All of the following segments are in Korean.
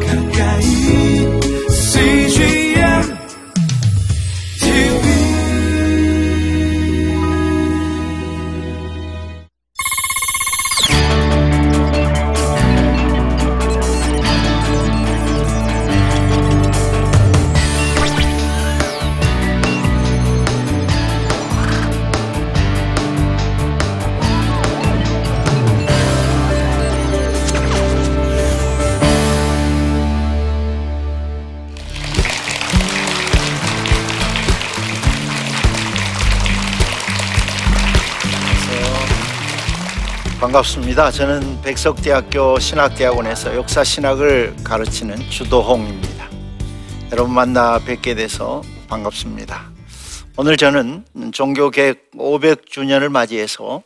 가까 반갑습니다. 저는 백석대학교 신학대학원에서 역사신학을 가르치는 주도홍입니다. 여러분 만나 뵙게 돼서 반갑습니다. 오늘 저는 종교개혁 500주년을 맞이해서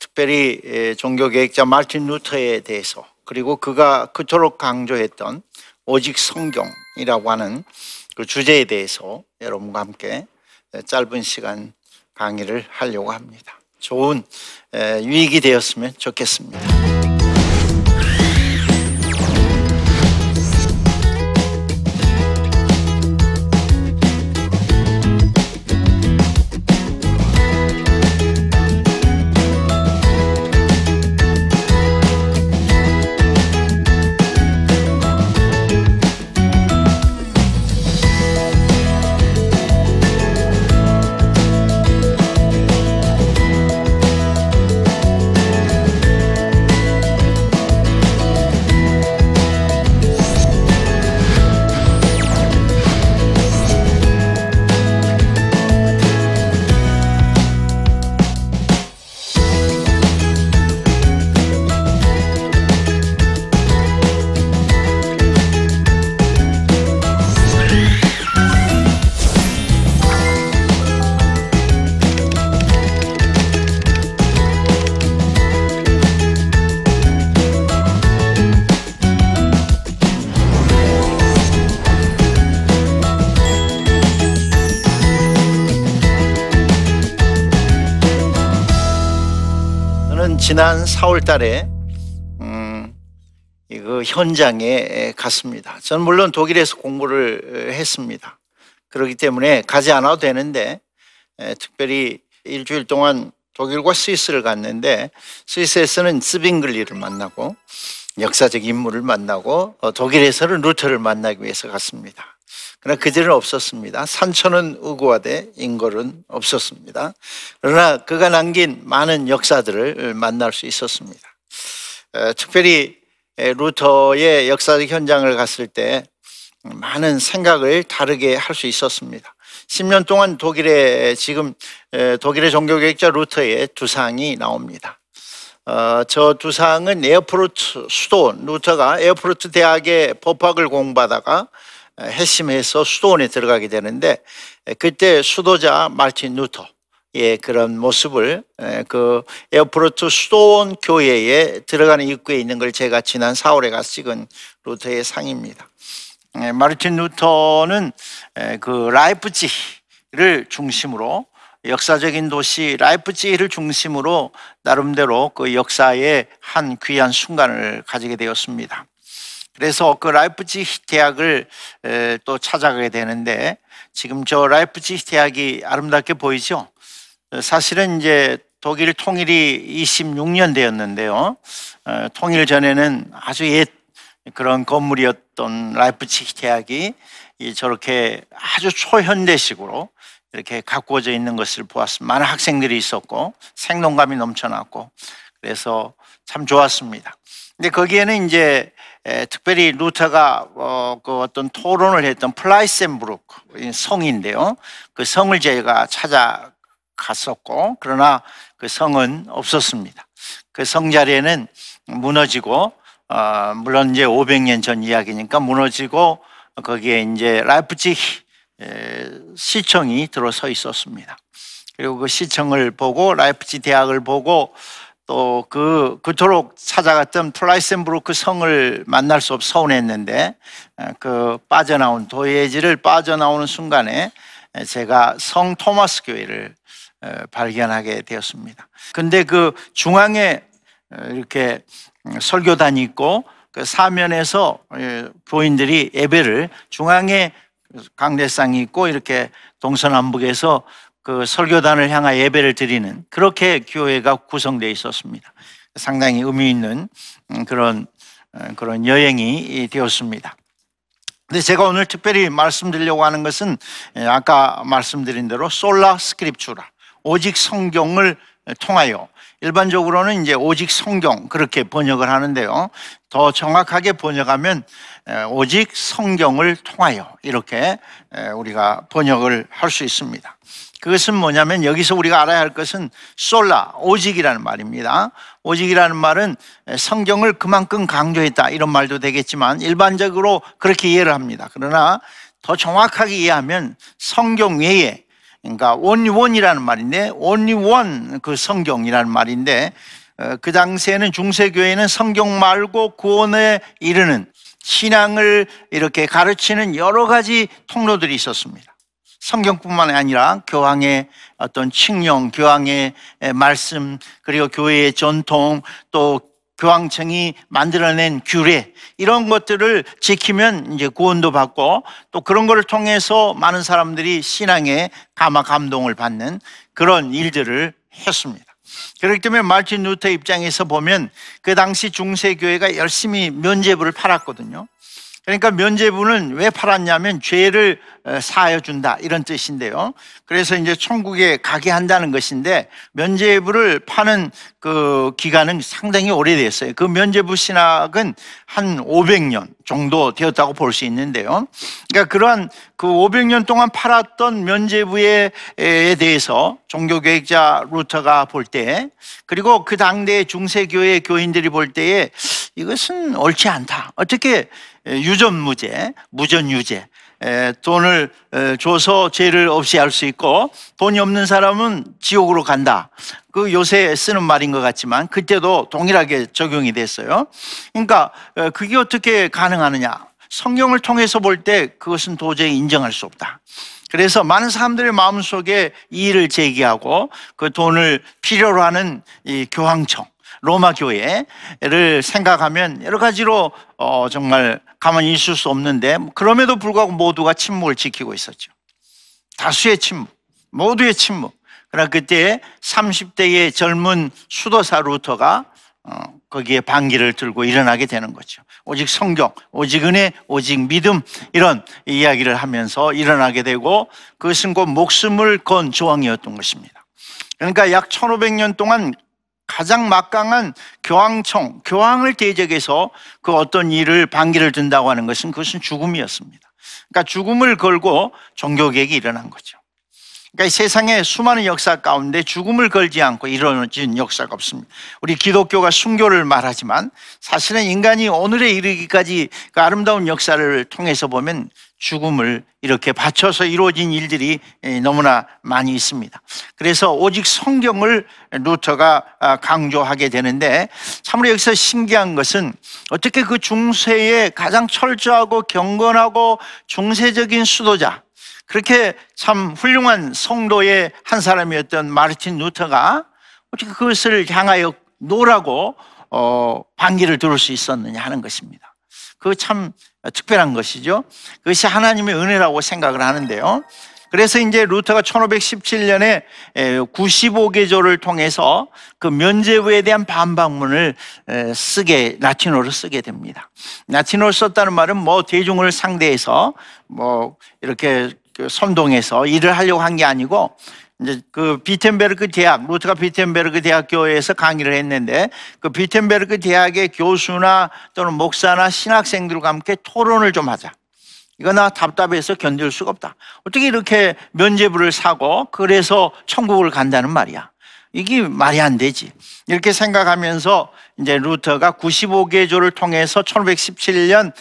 특별히 종교개혁자 마틴 루터에 대해서 그리고 그가 그토록 강조했던 오직 성경이라고 하는 그 주제에 대해서 여러분과 함께 짧은 시간 강의를 하려고 합니다. 좋은 에, 유익이 되었으면 좋겠습니다. 지난 4월 달에 음, 이거 현장에 갔습니다. 저는 물론 독일에서 공부를 했습니다. 그렇기 때문에 가지 않아도 되는데 에, 특별히 일주일 동안 독일과 스위스를 갔는데 스위스에서는 츠빙글리를 만나고 역사적 인물을 만나고 어, 독일에서는 루터를 만나기 위해서 갔습니다. 그러나 그들은 없었습니다. 산천은 의구하되 인걸은 없었습니다. 그러나 그가 남긴 많은 역사들을 만날 수 있었습니다. 에, 특별히 에, 루터의 역사적 현장을 갔을 때 많은 생각을 다르게 할 수 있었습니다. 10년 동안 독일의 지금 에, 독일의 종교개혁자 루터의 두상이 나옵니다. 어, 저 두상은 에어푸르트 수도 루터가 에어푸르트 대학의 법학을 공부하다가 회심해서 수도원에 들어가게 되는데 그때 수도자 마틴 루터의 그런 모습을 그 에어푸르트 수도원 교회에 들어가는 입구에 있는 걸 제가 지난 4월에 가서 찍은 루터의 상입니다. 마르틴 루터는 그 라이프치히를 중심으로 역사적인 도시 라이프치히를 중심으로 나름대로 그 역사의 한 귀한 순간을 가지게 되었습니다. 그래서 그 라이프치히 대학을 또 찾아가게 되는데 지금 저 라이프치히 대학이 아름답게 보이죠? 사실은 이제 독일 통일이 26년 되었는데요. 어, 통일 전에는 아주 옛 그런 건물이었던 라이프치히 대학이 저렇게 아주 초현대식으로 이렇게 가꾸어져 있는 것을 보았습니다. 많은 학생들이 있었고 생동감이 넘쳐났고 그래서 참 좋았습니다. 근데 거기에는 이제 에, 특별히 루터가 어, 그 어떤 토론을 했던 플라이센브루크 성인데요. 그 성을 제가 찾아갔었고 그러나 그 성은 없었습니다. 그 성 자리에는 무너지고 어, 물론 이제 500년 전 이야기니까 무너지고 거기에 이제 라이프치히 시청이 들어서 있었습니다. 그리고 그 시청을 보고 라이프치 대학을 보고 또 그 그토록 찾아갔던 플라이센브루크 성을 만날 수 없어 서운했는데 그 빠져나온 도예지를 빠져나오는 순간에 제가 성 토마스 교회를 발견하게 되었습니다. 근데 그 중앙에 이렇게 설교단이 있고 그 사면에서 예, 교인들이 예배를 중앙에 강대상이 있고 이렇게 동서남북에서 그 설교단을 향하 예배를 드리는 그렇게 교회가 구성되어 있었습니다. 상당히 의미 있는 음, 그런 어, 그런 여행이 되었습니다. 근데 제가 오늘 특별히 말씀드리려고 하는 것은 예, 아까 말씀드린 대로 솔라 스크립추라 오직 성경을 통하여 일반적으로는 이제 오직 성경 그렇게 번역을 하는데요. 더 정확하게 번역하면 에, 오직 성경을 통하여 이렇게 에, 우리가 번역을 할 수 있습니다. 그것은 뭐냐면 여기서 우리가 알아야 할 것은 솔라 오직이라는 말입니다. 오직이라는 말은 성경을 그만큼 강조했다 이런 말도 되겠지만 일반적으로 그렇게 이해를 합니다. 그러나 더 정확하게 이해하면 성경 외에 그러니까 only one이라는 말인데 only one 그 성경이라는 말인데 어, 그 당시에는 중세교회는 성경 말고 구원에 이르는 신앙을 이렇게 가르치는 여러 가지 통로들이 있었습니다. 성경뿐만 아니라 교황의 어떤 칙령, 교황의 말씀, 그리고 교회의 전통, 또 교황청이 만들어낸 규례 이런 것들을 지키면 이제 구원도 받고 또 그런 것을 통해서 많은 사람들이 신앙에 감화 감동을 받는 그런 일들을 했습니다. 그렇기 때문에 말틴 루터 입장에서 보면 그 당시 중세 교회가 열심히 면죄부를 팔았거든요. 그러니까 면죄부는 왜 팔았냐면 죄를 어, 사하여 준다 이런 뜻인데요. 그래서 이제 천국에 가게 한다는 것인데 면죄부를 파는 그 기간은 상당히 오래됐어요. 그 면죄부 신학은 한 500년 정도 되었다고 볼 수 있는데요. 그러니까 그러한 그 500년 동안 팔았던 면죄부에 대해서 종교개혁자 루터가 볼 때 그리고 그 당대 중세교회 교인들이 볼 때에 이것은 옳지 않다. 어떻게 유전무죄, 무전유죄, 돈을 줘서 죄를 없이 할 수 있고 돈이 없는 사람은 지옥으로 간다. 그 요새 쓰는 말인 것 같지만 그때도 동일하게 적용이 됐어요. 그러니까 그게 어떻게 가능하느냐? 성경을 통해서 볼 때 그것은 도저히 인정할 수 없다. 그래서 많은 사람들의 마음속에 이의를 제기하고 그 돈을 필요로 하는 이 교황청 로마 교회를 생각하면 여러 가지로 어 정말 가만히 있을 수 없는데 그럼에도 불구하고 모두가 침묵을 지키고 있었죠. 다수의 침묵, 모두의 침묵. 그러나 그때 30대의 젊은 수도사 루터가 어, 거기에 반기를 들고 일어나게 되는 거죠. 오직 성경, 오직 은혜, 오직 믿음 이런 이야기를 하면서 일어나게 되고 그것은 곧 목숨을 건 조항이었던 것입니다. 그러니까 약 1500년 동안 가장 막강한 교황청, 교황을 대적해서 그 어떤 일을 반기를 든다고 하는 것은 그것은 죽음이었습니다. 그러니까 죽음을 걸고 종교개혁이 일어난 거죠. 그러니까 세상에 수많은 역사 가운데 죽음을 걸지 않고 이루어진 역사가 없습니다. 우리 기독교가 순교를 말하지만 사실은 인간이 오늘에 이르기까지 그 아름다운 역사를 통해서 보면 죽음을 이렇게 바쳐서 이루어진 일들이 너무나 많이 있습니다. 그래서 오직 성경을 루터가 아, 강조하게 되는데 참으로 여기서 신기한 것은 어떻게 그 중세의 가장 철저하고 경건하고 중세적인 수도자 그렇게 참 훌륭한 성도의 한 사람이었던 마르틴 루터가 어떻게 그것을 향하여 no라고 어, 반기를 들을 수 있었느냐 하는 것입니다. 그 참 특별한 것이죠. 그것이 하나님의 은혜라고 생각을 하는데요. 그래서 이제 루터가 1517년에 95개조를 통해서 그 면제부에 대한 반박문을 쓰게 라틴어로 쓰게 됩니다. 라틴어를 썼다는 말은 뭐 대중을 상대해서 뭐 이렇게 그 선동해서 일을 하려고 한 게 아니고 이제 그 비텐베르크 대학 루터가 비텐베르크 대학교에서 강의를 했는데 그 비텐베르크 대학의 교수나 또는 목사나 신학생들과 함께 토론을 좀 하자. 이거 나 답답해서 견딜 수가 없다. 어떻게 이렇게 면제부를 사고 그래서 천국을 간다는 말이야. 이게 말이 안 되지. 이렇게 생각하면서 이제 루터가 95개조를 통해서 1517년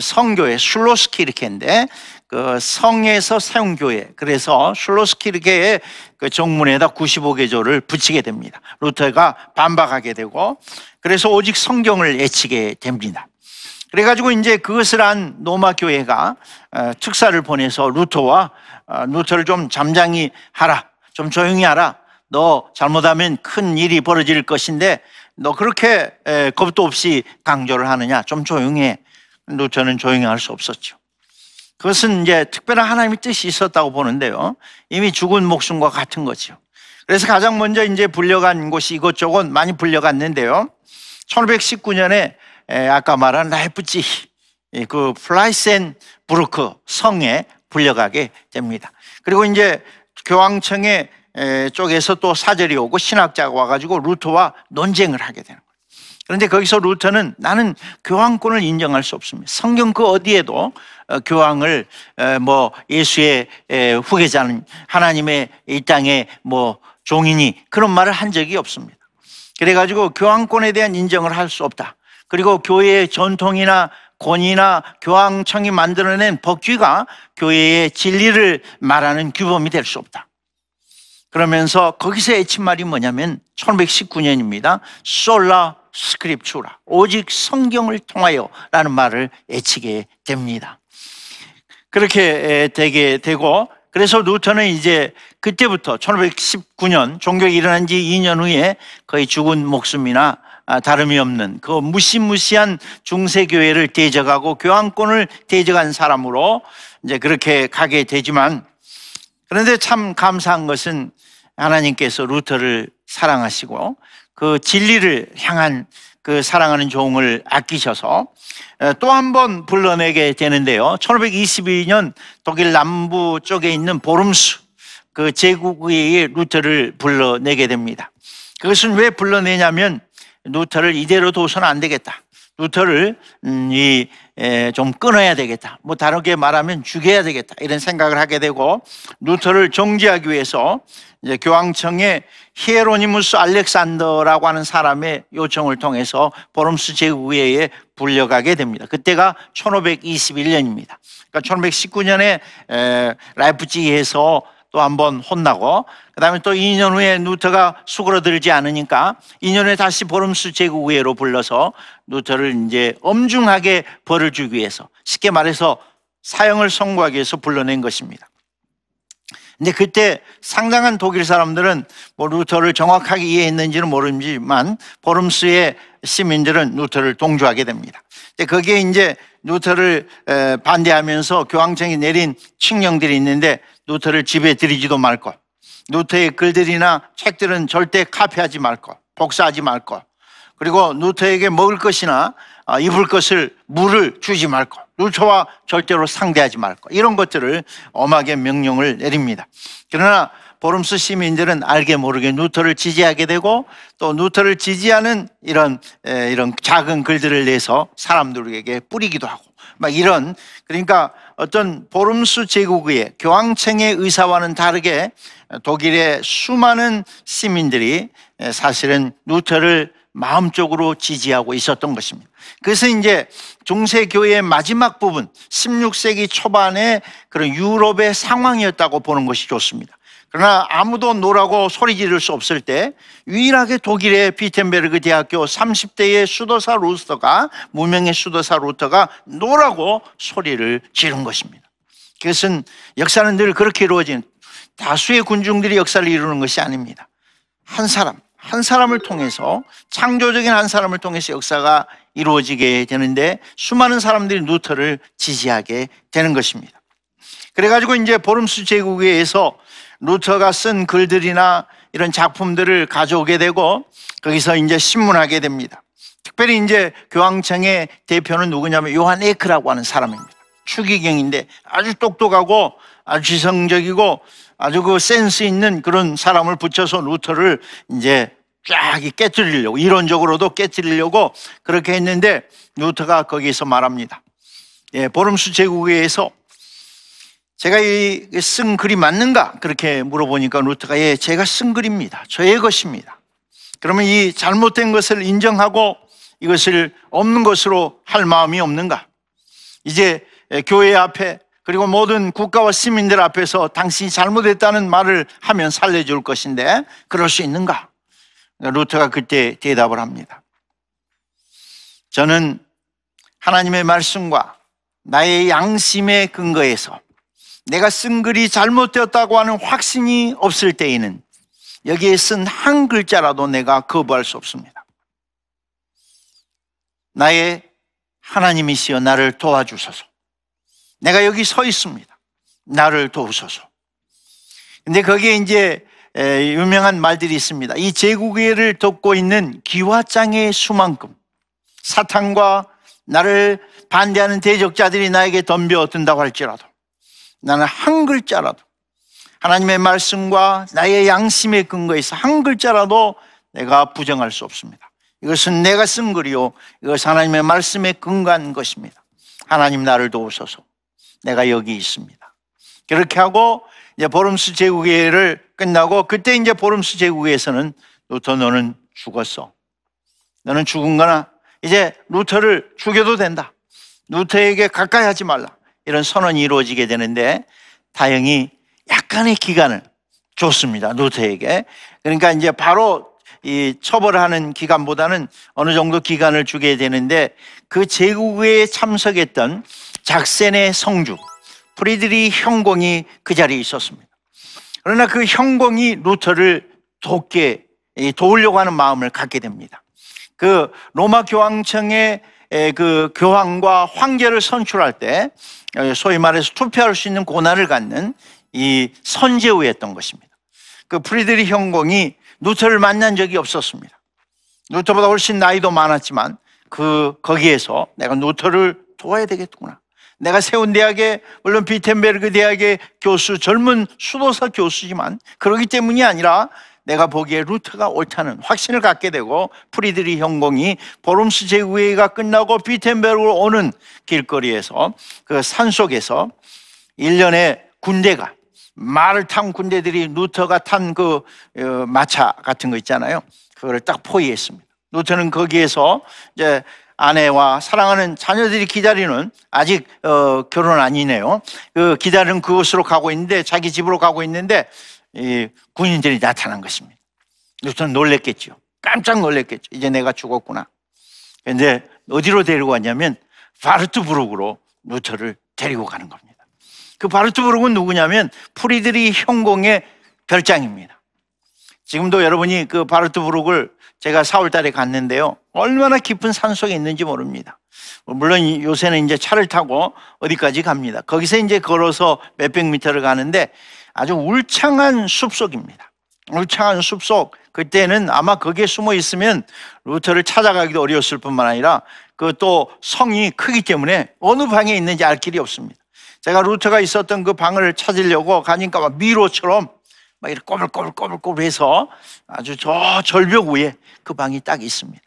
성교회 술로스키 이렇게 했는데 그 성에서 세운 교회 그래서 슐로스키르게의 그 정문에다 95개조를 붙이게 됩니다. 루터가 반박하게 되고 그래서 오직 성경을 애치게 됩니다. 그래가지고 이제 그것을 한 노마 교회가 어, 특사를 보내서 루터와 어, 루터를 좀 잠잠히 하라, 좀 조용히 하라. 너 잘못하면 큰 일이 벌어질 것인데 너 그렇게 에, 겁도 없이 강조를 하느냐? 좀 조용해. 루터는 조용히 할 수 없었죠. 그것은 이제 특별한 하나님의 뜻이 있었다고 보는데요. 이미 죽은 목숨과 같은 거죠. 그래서 가장 먼저 이제 불려간 곳이 이것저것 많이 불려갔는데요. 1519년에 아까 말한 라이프치 그 플라이센부르크 성에 불려가게 됩니다. 그리고 이제 교황청의 에, 쪽에서 또 사절이 오고 신학자가 와가지고 루터와 논쟁을 하게 되는 거예요. 그런데 거기서 루터는 나는 교황권을 인정할 수 없습니다. 성경 그 어디에도 어, 교황을 에, 뭐 예수의 에, 후계자는 하나님의 이 땅에 뭐 종이니 그런 말을 한 적이 없습니다. 그래가지고 교황권에 대한 인정을 할 수 없다. 그리고 교회의 전통이나 권위나 교황청이 만들어낸 법규가 교회의 진리를 말하는 규범이 될 수 없다. 그러면서 거기서 애친 말이 뭐냐면 1519년입니다. 솔라 스크립추라. 오직 성경을 통하여 라는 말을 애치게 됩니다. 그렇게 되게 되고 그래서 루터는 이제 그때부터 1519년 종교가 일어난 지 2년 후에 거의 죽은 목숨이나 아, 다름이 없는 그 무시무시한 중세교회를 대적하고 교황권을 대적한 사람으로 이제 그렇게 가게 되지만 그런데 참 감사한 것은 하나님께서 루터를 사랑하시고 그 진리를 향한 그 사랑하는 종을 아끼셔서 또 한 번 불러내게 되는데요. 1522년 독일 남부 쪽에 있는 보름스 그 제국회의 루터를 불러내게 됩니다. 그것은 왜 불러내냐면 루터를 이대로 둬서는 안 되겠다. 루터를 음, 이 좀 끊어야 되겠다. 뭐 다르게 말하면 죽여야 되겠다. 이런 생각을 하게 되고 루터를 정죄하기 위해서 이제 교황청의 히에로니무스 알렉산더라고 하는 사람의 요청을 통해서 보름스 제국회에 불려가게 됩니다. 그때가 1521년입니다. 그러니까 1519년에 라이프치히에서 또 한 번 혼나고 그다음에 또 2년 후에 루터가 수그러들지 않으니까 2년 후에 다시 보름스 제국회로 불러서 루터를 이제 엄중하게 벌을 주기 위해서 쉽게 말해서 사형을 선고하기 위해서 불러낸 것입니다. 근데 그때 상당한 독일 사람들은 뭐 루터를 정확하게 이해했는지는 모르지만 보름스의 시민들은 루터를 동조하게 됩니다. 거기에 이제 루터를 반대하면서 교황청이 내린 칙령들이 있는데 루터를 집에 들이지도 말 것, 루터의 글들이나 책들은 절대 카피하지 말 것, 복사하지 말 것, 그리고 루터에게 먹을 것이나 아, 입을 것을 물을 주지 말 것, 루터와 절대로 상대하지 말 것, 이런 것들을 엄하게 명령을 내립니다. 그러나 보름스 시민들은 알게 모르게 루터를 지지하게 되고 또 루터를 지지하는 이런 이런 작은 글들을 내서 사람들에게 뿌리기도 하고 막 이런 그러니까 어떤 보름수 제국의 교황청의 의사와는 다르게 독일의 수많은 시민들이 사실은 루터를 마음적으로 지지하고 있었던 것입니다. 그래서 이제 중세교회의 마지막 부분, 16세기 초반의 그런 유럽의 상황이었다고 보는 것이 좋습니다. 그러나 아무도 no라고 소리 지를 수 없을 때 유일하게 독일의 비텐베르그 대학교 30대의 수도사 루터가 무명의 수도사 루터가 no라고 소리를 지른 것입니다. 그것은 역사는 늘 그렇게 이루어진 다수의 군중들이 역사를 이루는 것이 아닙니다. 한 사람, 한 사람을 통해서 창조적인 한 사람을 통해서 역사가 이루어지게 되는데 수많은 사람들이 루터를 지지하게 되는 것입니다. 그래가지고 이제 보름수 제국에서 루터가 쓴 글들이나 이런 작품들을 가져오게 되고 거기서 이제 신문하게 됩니다. 특별히 이제 교황청의 대표는 누구냐면 요한 에크라고 하는 사람입니다. 추기경인데 아주 똑똑하고 아주 지성적이고 아주 그 센스 있는 그런 사람을 붙여서 루터를 이제 쫙 깨뜨리려고 이론적으로도 깨뜨리려고 그렇게 했는데 루터가 거기서 말합니다. 예, 보름수 제국에서 제가 이 쓴 글이 맞는가? 그렇게 물어보니까 루트가 예, 제가 쓴 글입니다. 저의 것입니다. 그러면 이 잘못된 것을 인정하고 이것을 없는 것으로 할 마음이 없는가? 이제 교회 앞에 그리고 모든 국가와 시민들 앞에서 당신이 잘못했다는 말을 하면 살려줄 것인데 그럴 수 있는가? 루트가 그때 대답을 합니다. 저는 하나님의 말씀과 나의 양심의 근거에서 내가 쓴 글이 잘못되었다고 하는 확신이 없을 때에는 여기에 쓴 한 글자라도 내가 거부할 수 없습니다. 나의 하나님이시여 나를 도와주소서. 내가 여기 서 있습니다. 나를 도우소서. 근데 거기에 이제 에, 유명한 말들이 있습니다. 이 제국회를 돕고 있는 기와장의 수만큼 사탄과 나를 반대하는 대적자들이 나에게 덤벼든다고 할지라도 나는 한 글자라도 하나님의 말씀과 나의 양심의 근거에서 한 글자라도 내가 부정할 수 없습니다. 이것은 내가 쓴 글이요. 이것은 하나님의 말씀에 근거한 것입니다. 하나님 나를 도우소서. 내가 여기 있습니다. 그렇게 하고 이제 보름스 제국회를 끝나고 그때 이제 보름스 제국회에서는 루터 너는 죽었어. 너는 죽은 거나 이제 루터를 죽여도 된다. 루터에게 가까이 하지 말라. 이런 선언이 이루어지게 되는데 다행히 약간의 기간을 줬습니다. 루터에게. 그러니까 이제 바로 이 처벌하는 기간보다는 어느 정도 기간을 주게 되는데 그 제국회에 참석했던 작센의 성주 프리드리히 현공이 그 자리에 있었습니다. 그러나 그 현공이 루터를 돕게 도우려고 하는 마음을 갖게 됩니다. 그 로마 교황청의 그 교황과 황제를 선출할 때 소위 말해서 투표할 수 있는 권한을 갖는 이 선제후였던 것입니다. 그 프리드리히 현공이 루터를 만난 적이 없었습니다. 루터보다 훨씬 나이도 많았지만 그 거기에서 내가 루터를 도와야 되겠구나. 내가 세운 대학에 물론 비텐베르그 대학의 교수 젊은 수도사 교수지만 그러기 때문이 아니라 내가 보기에 루터가 옳다는 확신을 갖게 되고 프리드리히 현공이 보름스 제국회의가 끝나고 비텐베르그로 오는 길거리에서 그 산 속에서 일련의 군대가 말을 탄 군대들이 루터가 탄 그 마차 같은 거 있잖아요. 그거를 딱 포위했습니다. 루터는 거기에서 이제 아내와 사랑하는 자녀들이 기다리는 아직 어, 결혼 아니네요. 그 기다리는 그곳으로 가고 있는데 자기 집으로 가고 있는데 이 군인들이 나타난 것입니다. 루터는 놀랬겠죠. 깜짝 놀랬겠죠. 이제 내가 죽었구나. 근데 어디로 데리고 왔냐면 바르트부르크로 루터를 데리고 가는 겁니다. 그 바르트부르크는 누구냐면 프리드리히 현공의 별장입니다. 지금도 여러분이 그 바르트부르크를 제가 4월 달에 갔는데요. 얼마나 깊은 산 속에 있는지 모릅니다. 물론 요새는 이제 차를 타고 어디까지 갑니다. 거기서 이제 걸어서 몇백 미터를 가는데 아주 울창한 숲 속입니다. 울창한 숲 속. 그때는 아마 거기에 숨어 있으면 루터를 찾아가기도 어려웠을 뿐만 아니라 그 또 성이 크기 때문에 어느 방에 있는지 알 길이 없습니다. 제가 루터가 있었던 그 방을 찾으려고 가니까 막 미로처럼 막 이렇게 꼬불꼬불꼬불꼬불 해서 아주 저 절벽 위에 그 방이 딱 있습니다.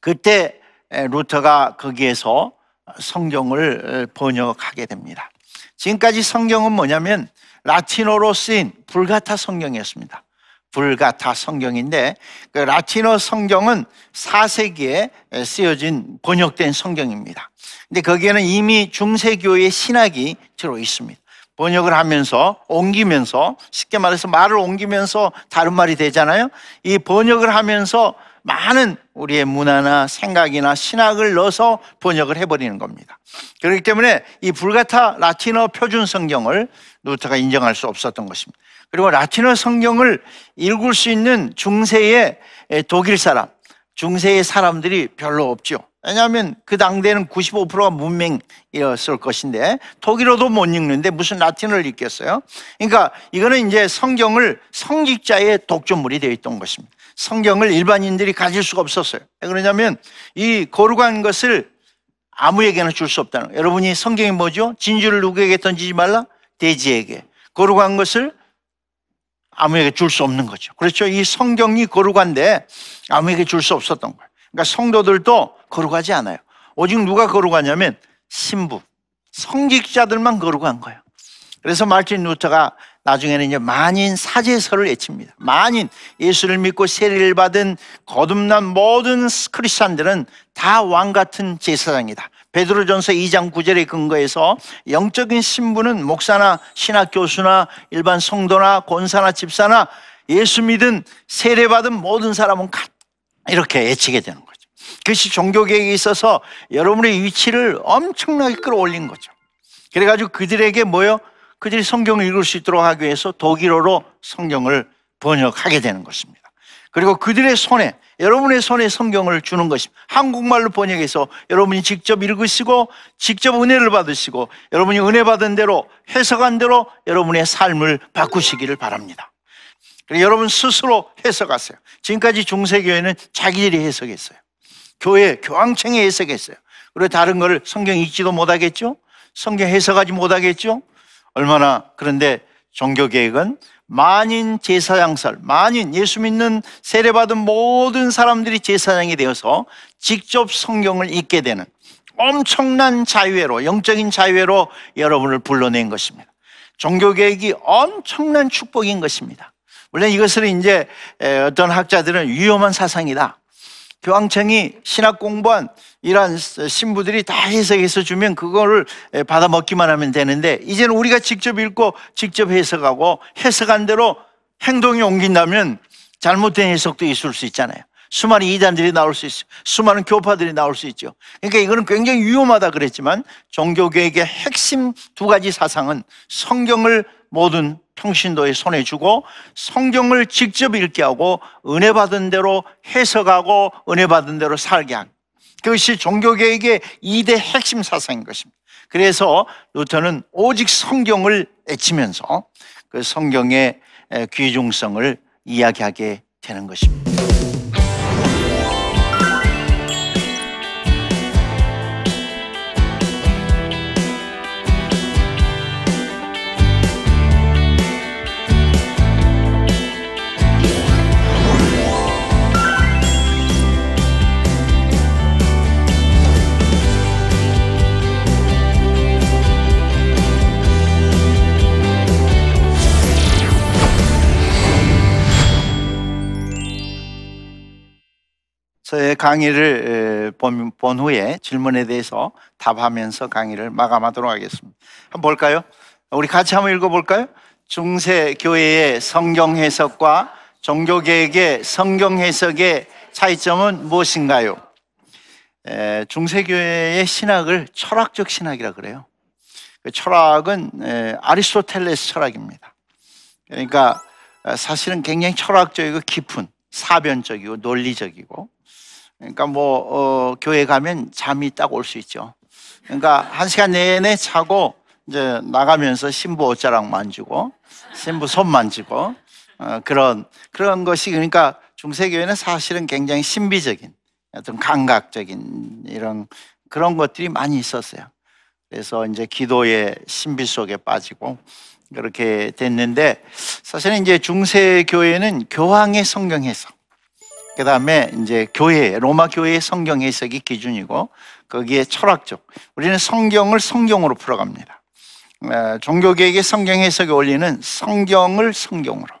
그때 루터가 거기에서 성경을 번역하게 됩니다. 지금까지 성경은 뭐냐면 라틴어로 쓰인 불가타 성경이었습니다. 불가타 성경인데 그 라틴어 성경은 4세기에 쓰여진 번역된 성경입니다. 근데 거기에는 이미 중세교의 신학이 들어 있습니다. 번역을 하면서 옮기면서 쉽게 말해서 말을 옮기면서 다른 말이 되잖아요. 이 번역을 하면서 많은 우리의 문화나 생각이나 신학을 넣어서 번역을 해버리는 겁니다. 그렇기 때문에 이 불가타 라틴어 표준 성경을 루터가 인정할 수 없었던 것입니다. 그리고 라틴어 성경을 읽을 수 있는 중세의 독일 사람, 중세의 사람들이 별로 없죠. 왜냐하면 그 당대는 95%가 문맹이었을 것인데 독일어도 못 읽는데 무슨 라틴어를 읽겠어요? 그러니까 이거는 이제 성경을 성직자의 독점물이 되어 있던 것입니다. 성경을 일반인들이 가질 수가 없었어요. 왜 그러냐면 이 거룩한 것을 아무에게나 줄 수 없다는 거예요. 여러분이 성경이 뭐죠? 진주를 누구에게 던지지 말라? 돼지에게. 거룩한 것을 아무에게 줄 수 없는 거죠. 그렇죠. 이 성경이 거룩한데 아무에게 줄 수 없었던 거예요. 그러니까 성도들도 거룩하지 않아요. 오직 누가 거룩하냐면 신부, 성직자들만 거룩한 거예요. 그래서 마틴 루터가 나중에는 이제 만인 사제설을 외칩니다. 만인 예수를 믿고 세례를 받은 거듭난 모든 크리스찬들은 다 왕 같은 제사장이다. 베드로전서 2장 9절에 근거해서 영적인 신부는 목사나 신학 교수나 일반 성도나 권사나 집사나 예수 믿은 세례 받은 모든 사람은 같 이렇게 외치게 되는 거죠. 그것이 종교계획에 있어서 여러분의 위치를 엄청나게 끌어올린 거죠. 그래가지고 그들에게 뭐요? 그들이 성경을 읽을 수 있도록 하기 위해서 독일어로 성경을 번역하게 되는 것입니다. 그리고 그들의 손에 여러분의 손에 성경을 주는 것입니다. 한국말로 번역해서 여러분이 직접 읽으시고 직접 은혜를 받으시고 여러분이 은혜 받은 대로 해석한 대로 여러분의 삶을 바꾸시기를 바랍니다. 여러분 스스로 해석하세요. 지금까지 중세교회는 자기들이 해석했어요. 교회, 교황청이 해석했어요. 그리고 다른 걸 성경 읽지도 못하겠죠? 성경 해석하지 못하겠죠? 얼마나 그런데 종교개혁은 만인 제사장설, 만인 예수 믿는 세례받은 모든 사람들이 제사장이 되어서 직접 성경을 읽게 되는 엄청난 자유회로, 영적인 자유회로 여러분을 불러낸 것입니다. 종교개혁이 엄청난 축복인 것입니다. 물론 이것을 이제 어떤 학자들은 위험한 사상이다. 교황청이 신학 공부한 이러한 신부들이 다 해석해서 주면 그거를 받아 먹기만 하면 되는데 이제는 우리가 직접 읽고 직접 해석하고 해석한 대로 행동이 옮긴다면 잘못된 해석도 있을 수 있잖아요. 수많은 이단들이 나올 수 있어요. 수많은 교파들이 나올 수 있죠. 그러니까 이거는 굉장히 위험하다 그랬지만 종교개혁의 핵심 두 가지 사상은 성경을 모든 평신도에 손에 주고 성경을 직접 읽게 하고 은혜 받은 대로 해석하고 은혜 받은 대로 살게 한 그것이 종교개혁의 2대 핵심 사상인 것입니다. 그래서 루터는 오직 성경을 애치면서 그 성경의 귀중성을 이야기하게 되는 것입니다. 저의 강의를 본, 본 후에 질문에 대해서 답하면서 강의를 마감하도록 하겠습니다. 한번 볼까요? 우리 같이 한번 읽어볼까요? 중세 교회의 성경 해석과 종교계획의 성경 해석의 차이점은 무엇인가요? 에, 중세 교회의 신학을 철학적 신학이라 그래요. 그 철학은 에, 아리스토텔레스 철학입니다. 그러니까 사실은 굉장히 철학적이고 깊은 사변적이고 논리적이고 그러니까 뭐 어, 교회 가면 잠이 딱 올 수 있죠. 그러니까 한 시간 내내 자고 이제 나가면서 신부 옷자락 만지고 신부 손 만지고 어, 그런 그런 것이 그러니까 중세교회는 사실은 굉장히 신비적인 어떤 감각적인 이런 그런 것들이 많이 있었어요. 그래서 이제 기도의 신비 속에 빠지고 그렇게 됐는데 사실은 이제 중세교회는 교황의 성경 해석 그 다음에 이제 교회, 로마 교회의 성경 해석이 기준이고 거기에 철학적. 우리는 성경을 성경으로 풀어갑니다. 종교계획의 성경 해석에 올리는 성경을 성경으로.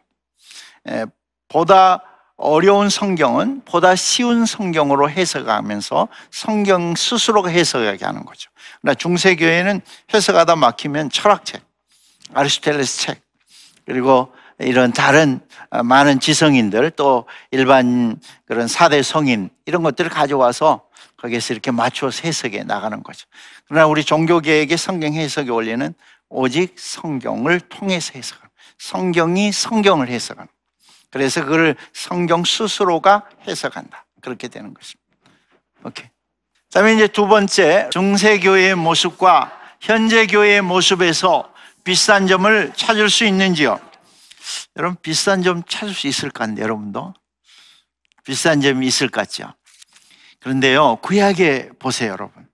보다 어려운 성경은 보다 쉬운 성경으로 해석하면서 성경 스스로가 해석하게 하는 거죠. 그러나 중세교회는 해석하다 막히면 철학책, 아리스토텔레스 책, 그리고 이런 다른 어, 많은 지성인들 또 일반 그런 사대 성인 이런 것들을 가져와서 거기에서 이렇게 맞춰서 해석해 나가는 거죠. 그러나 우리 종교계획의 성경 해석의 원리는 오직 성경을 통해서 해석하는 성경이 성경을 해석하는 그래서 그걸 성경 스스로가 해석한다. 그렇게 되는 것입니다. 오케이. 다음에 이제 두 번째 중세교회의 모습과 현재 교회의 모습에서 비슷한 점을 찾을 수 있는지요? 여러분 비싼 점 찾을 수 있을 것 같은데 여러분도 비싼 점이 있을 것 같죠. 그런데요 구약에 보세요 여러분.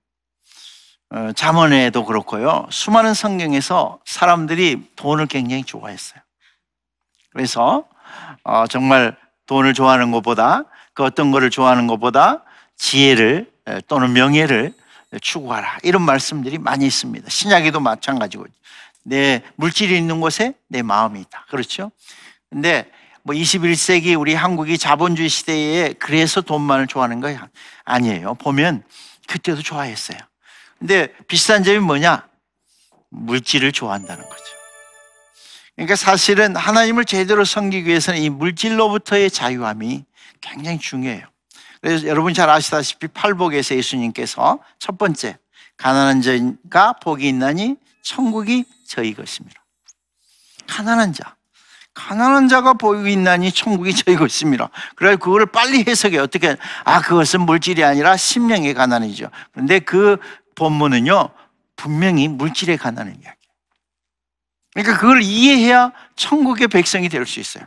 어, 잠언에도 그렇고요. 수많은 성경에서 사람들이 돈을 굉장히 좋아했어요. 그래서 어, 정말 돈을 좋아하는 것보다 그 어떤 것을 좋아하는 것보다 지혜를 또는 명예를 추구하라 이런 말씀들이 많이 있습니다. 신약에도 마찬가지고 내 물질이 있는 곳에 내 마음이 있다. 그렇죠? 근데 뭐 21세기 우리 한국이 자본주의 시대에 그래서 돈만을 좋아하는 거 아니에요. 보면 그때도 좋아했어요. 근데 비싼 점이 뭐냐? 물질을 좋아한다는 거죠. 그러니까 사실은 하나님을 제대로 섬기기 위해서는 이 물질로부터의 자유함이 굉장히 중요해요. 그래서 여러분 잘 아시다시피 팔복에서 예수님께서 첫 번째 가난한 자가 복이 있나니 천국이 저희 것입니다. 가난한 자. 가난한 자가 보이고 있나니 천국이 저희고 있습니다. 그래 그거를 빨리 해석해 어떻게 아 그것은 물질이 아니라 심령의 가난이죠. 그런데 그 본문은요 분명히 물질의 가난을 이야기. 그러니까 그걸 이해해야 천국의 백성이 될 수 있어요.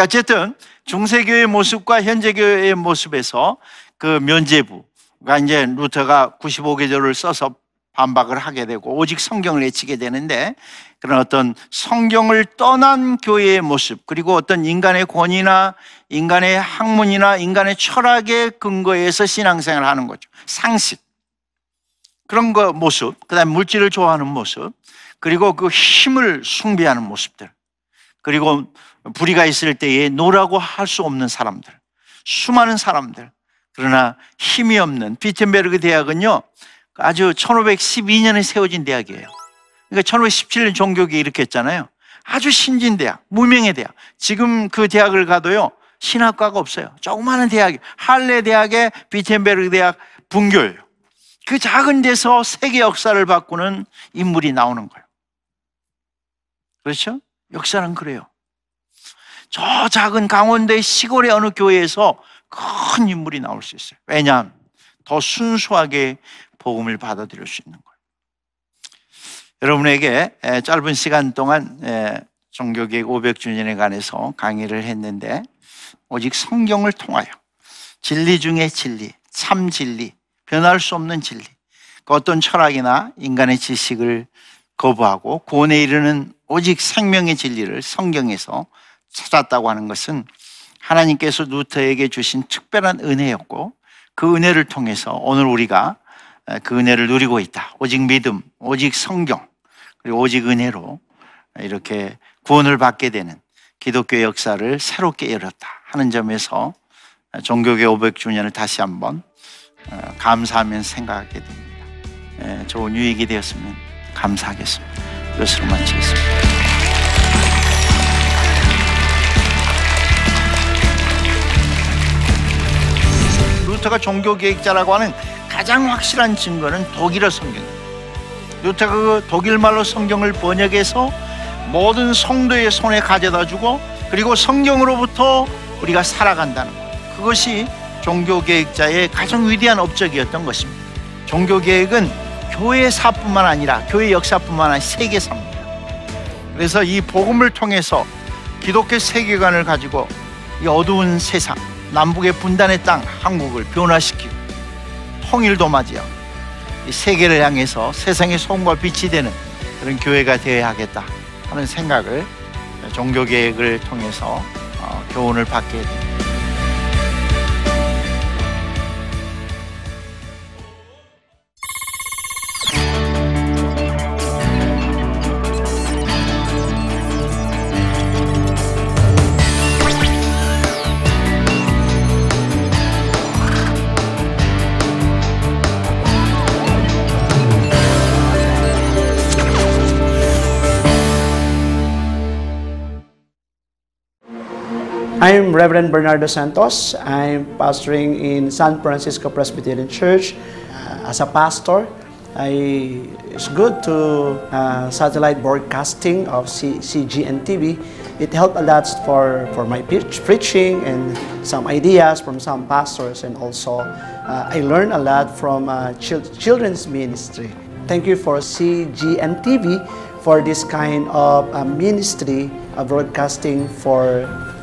어쨌든 중세교의 모습과 현재 교회의 모습에서 그 면제부가 이제 루터가 95개조를 써서 반박을 하게 되고 오직 성경을 외치게 되는데 그런 어떤 성경을 떠난 교회의 모습 그리고 어떤 인간의 권위나 인간의 학문이나 인간의 철학의 근거에서 신앙생활을 하는 거죠. 상식. 그런 거 모습, 그다음 물질을 좋아하는 모습, 그리고 그 힘을 숭배하는 모습들. 그리고 불의가 있을 때에 no라고 할 수 없는 사람들. 수많은 사람들. 그러나 힘이 없는 비텐베르그 대학은요. 아주 1512년에 세워진 대학이에요. 그러니까 1517년 종교개혁 이렇게 했잖아요. 아주 신진 대학, 무명의 대학. 지금 그 대학을 가도요. 신학과가 없어요. 조그마한 대학이 할레 대학의 비텐베르그 대학 분교예요. 그 작은 데서 세계 역사를 바꾸는 인물이 나오는 거예요. 그렇죠? 역사는 그래요. 저 작은 강원도의 시골의 어느 교회에서 큰 인물이 나올 수 있어요. 왜냐하면 더 순수하게 복음을 받아들일 수 있는 거예요. 여러분에게 짧은 시간 동안 종교개혁 500주년에 관해서 강의를 했는데 오직 성경을 통하여 진리 중의 진리, 참 진리, 변할 수 없는 진리, 그 어떤 철학이나 인간의 지식을 거부하고 구원에 이르는 오직 생명의 진리를 성경에서 찾았다고 하는 것은 하나님께서 루터에게 주신 특별한 은혜였고 그 은혜를 통해서 오늘 우리가 그 은혜를 누리고 있다. 오직 믿음, 오직 성경, 그리고 오직 은혜로 이렇게 구원을 받게 되는 기독교 역사를 새롭게 열었다 하는 점에서 종교계 500주년을 다시 한번 어, 감사하면서 생각하게 됩니다. 좋은 유익이 되었으면 감사하겠습니다. 이것으로 마치겠습니다. 루터가 종교계획자라고 하는 가장 확실한 증거는 독일어 성경입니다. 루터가 그 독일말로 성경을 번역해서 모든 성도의 손에 가져다 주고 그리고 성경으로부터 우리가 살아간다는 것. 그것이 종교계획자의 가장 위대한 업적이었던 것입니다. 종교계획은 교회사뿐만 아니라 교회 역사뿐만 아니라 세계사입니다. 그래서 이 복음을 통해서 기독교 세계관을 가지고 이 어두운 세상, 남북의 분단의 땅 한국을 변화시키고 통일도 이 세계를 향해서 세상의 소음과 빛이 되는 그런 교회가 되어야 하겠다 하는 생각을 종교계획을 통해서 어, 교훈을 받게 됩니다. I'm Reverend Bernardo Santos. I'm pastoring in San Francisco Presbyterian Church. Uh, as a pastor, I, it's good to uh, satellite broadcasting of C, CGN TV. It helped a lot for, for my preach, preaching and some ideas from some pastors, and also uh, I learned a lot from uh, chil- children's ministry. Thank you for CGN TV for this kind of uh, ministry of broadcasting for